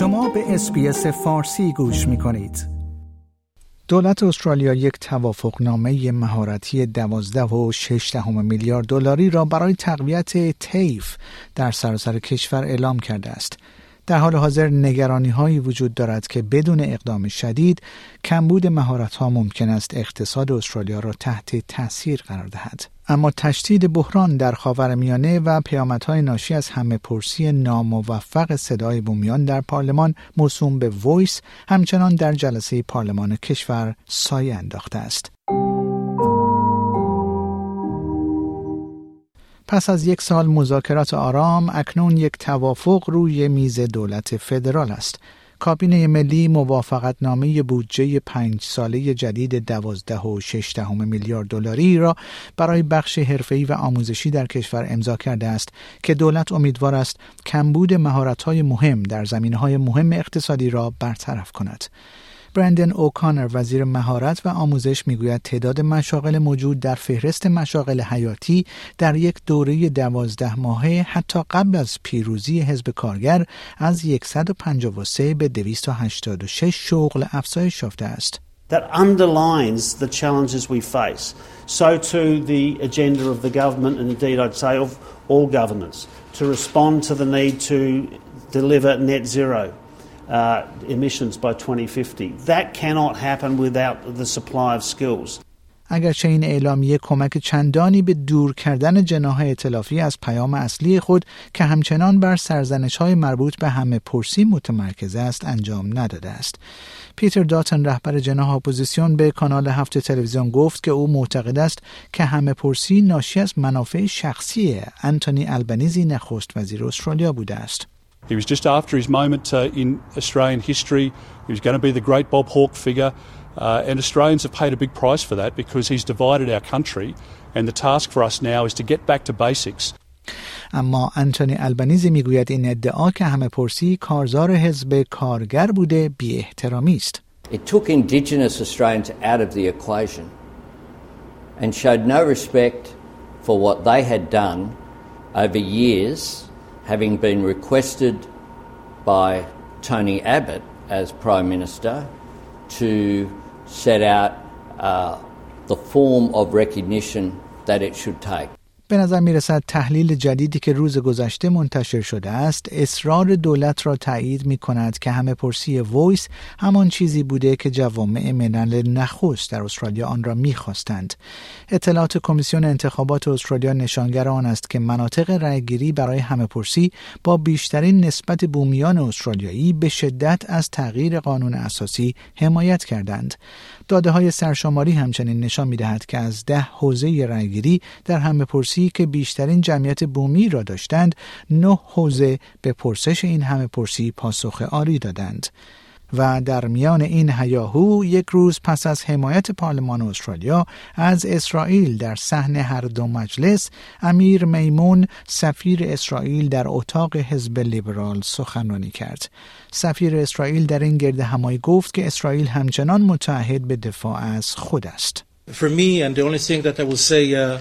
شما به SBS فارسی گوش می کنید. دولت استرالیا یک توافق نامه مهارتی 12 و 6 میلیارد دلاری را برای تقویت TAFE در سراسر کشور اعلام کرده است. در حال حاضر نگرانی هایی وجود دارد که بدون اقدام شدید کمبود مهارت ها ممکن است اقتصاد استرالیا را تحت تاثیر قرار دهد. اما تشدید بحران در خاورمیانه و پیامدهای ناشی از همه پرسی ناموفق صدای بومیان در پارلمان موسوم به Voice همچنان در جلسه پارلمان کشور سایه انداخته است. پس از یک سال مذاکرات آرام اکنون یک توافق روی میز دولت فدرال است کابینه ملی موافقت نامه بودجه پنج ساله جدید دوازده و ششدهم میلیارد دلاری را برای بخش حرفه‌ای و آموزشی در کشور امضا کرده است که دولت امیدوار است کمبود مهارت‌های مهم در زمینه‌های مهم اقتصادی را برطرف کند. برندن اوکانر وزیر مهارت و آموزش می‌گوید تعداد مشاغل موجود در فهرست مشاغل حیاتی در یک دوره دوازده ماهه حتی قبل از پیروزی حزب کارگر از 153 به 286 شغل افزایش یافته است. that underlines the challenges we face. So too the agenda of the government and indeed I'd say of all governments to respond to the need to deliver net zero uh, emissions by 2050. That cannot happen without the supply of skills. اگرچه این اعلامیه کمک چندانی به دور کردن جناح ائتلافی از پیام اصلی خود که همچنان بر سرزنش های مربوط به همه پرسی متمرکز است انجام نداده است. پیتر داتن رهبر جناح اپوزیسیون به کانال هفت تلویزیون گفت که او معتقد است که همه پرسی ناشی از منافع شخصی انتونی البنیزی نخست وزیر استرالیا بوده است. He was just after his moment uh, in Australian history. He was going to be the great Bob Hawke figure. Uh, and Australians have paid a big price for that because he's divided our country. And the task for us now is to get back to basics. اما انتونی البنیزی میگوید این ادعا که همه پرسی کارزار حزب کارگر بوده بی احترامی است. It took indigenous Australians out of the equation and showed no respect for what they had done over years having been requested by Tony Abbott as Prime Minister to set out uh, the form of recognition that it should take. به نظر می رسد تحلیل جدیدی که روز گذشته منتشر شده است اصرار دولت را تایید می کند که همه پرسی وایس همان چیزی بوده که جوامع ملل نخست در استرالیا آن را می خواستند. اطلاعات کمیسیون انتخابات استرالیا نشانگر آن است که مناطق رأیگیری برای همه پرسی با بیشترین نسبت بومیان استرالیایی به شدت از تغییر قانون اساسی حمایت کردند. داده های سرشماری همچنین نشان می دهد که از ده حوزه رأیگیری در همه پرسی که بیشترین جمعیت بومی را داشتند نه حوزه به پرسش این همه پرسی پاسخ آری دادند. و در میان این هیاهو یک روز پس از حمایت پارلمان استرالیا از اسرائیل در صحن هر دو مجلس امیر میمون سفیر اسرائیل در اتاق حزب لیبرال سخنرانی کرد سفیر اسرائیل در این گرد همایی گفت که اسرائیل همچنان متعهد به دفاع از خود است For me, and the only thing that I will say uh,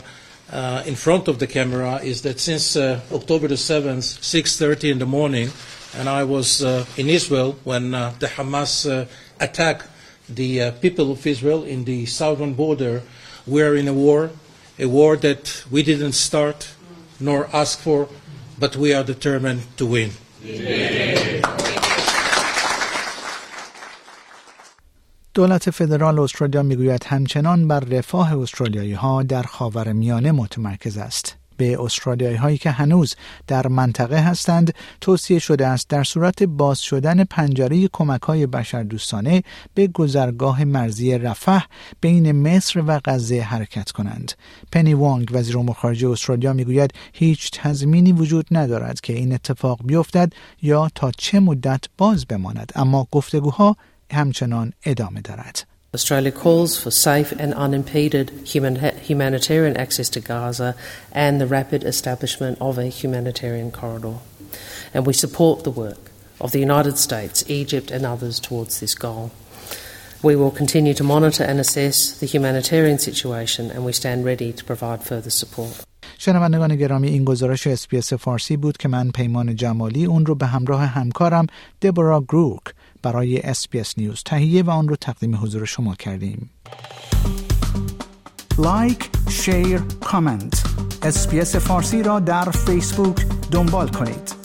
uh, in front of the camera is that since uh, October the 7th, 6.30 in the morning, and I was uh, in Israel when uh, the Hamas uh, attacked the uh, people of Israel in the southern border. We're in a war, a war that we didn't start nor ask for, but we are determined to win. دولت فدرال استرالیا می‌گوید همچنان بر رفاه استرالیایی ها در خاور میانه متمرکز است. به استرالیایی هایی که هنوز در منطقه هستند توصیه شده است در صورت باز شدن پنجره کمک های بشردوستانه به گذرگاه مرزی رفح بین مصر و غزه حرکت کنند. پنی وانگ وزیر امور خارجه استرالیا می‌گوید هیچ تضمینی وجود ندارد که این اتفاق بیفتد یا تا چه مدت باز بماند اما گفتگوها همچنان ادامه دارد. Australia calls for safe and unimpeded human, humanitarian access to Gaza and the rapid establishment of a humanitarian corridor. And we support the work of the United States, Egypt, and others towards this goal. We will continue to monitor and assess the humanitarian situation, and we stand ready to provide further support. شنوندگان گرامی این گزارش اسپیس فارسی بود که من پیمان جمالی اون رو به همراه همکارم دبورا گروک برای اسپیس نیوز تهیه و آن رو تقدیم حضور شما کردیم. لایک، شیر، کامنت SBS فارسی را در فیسبوک دنبال کنید.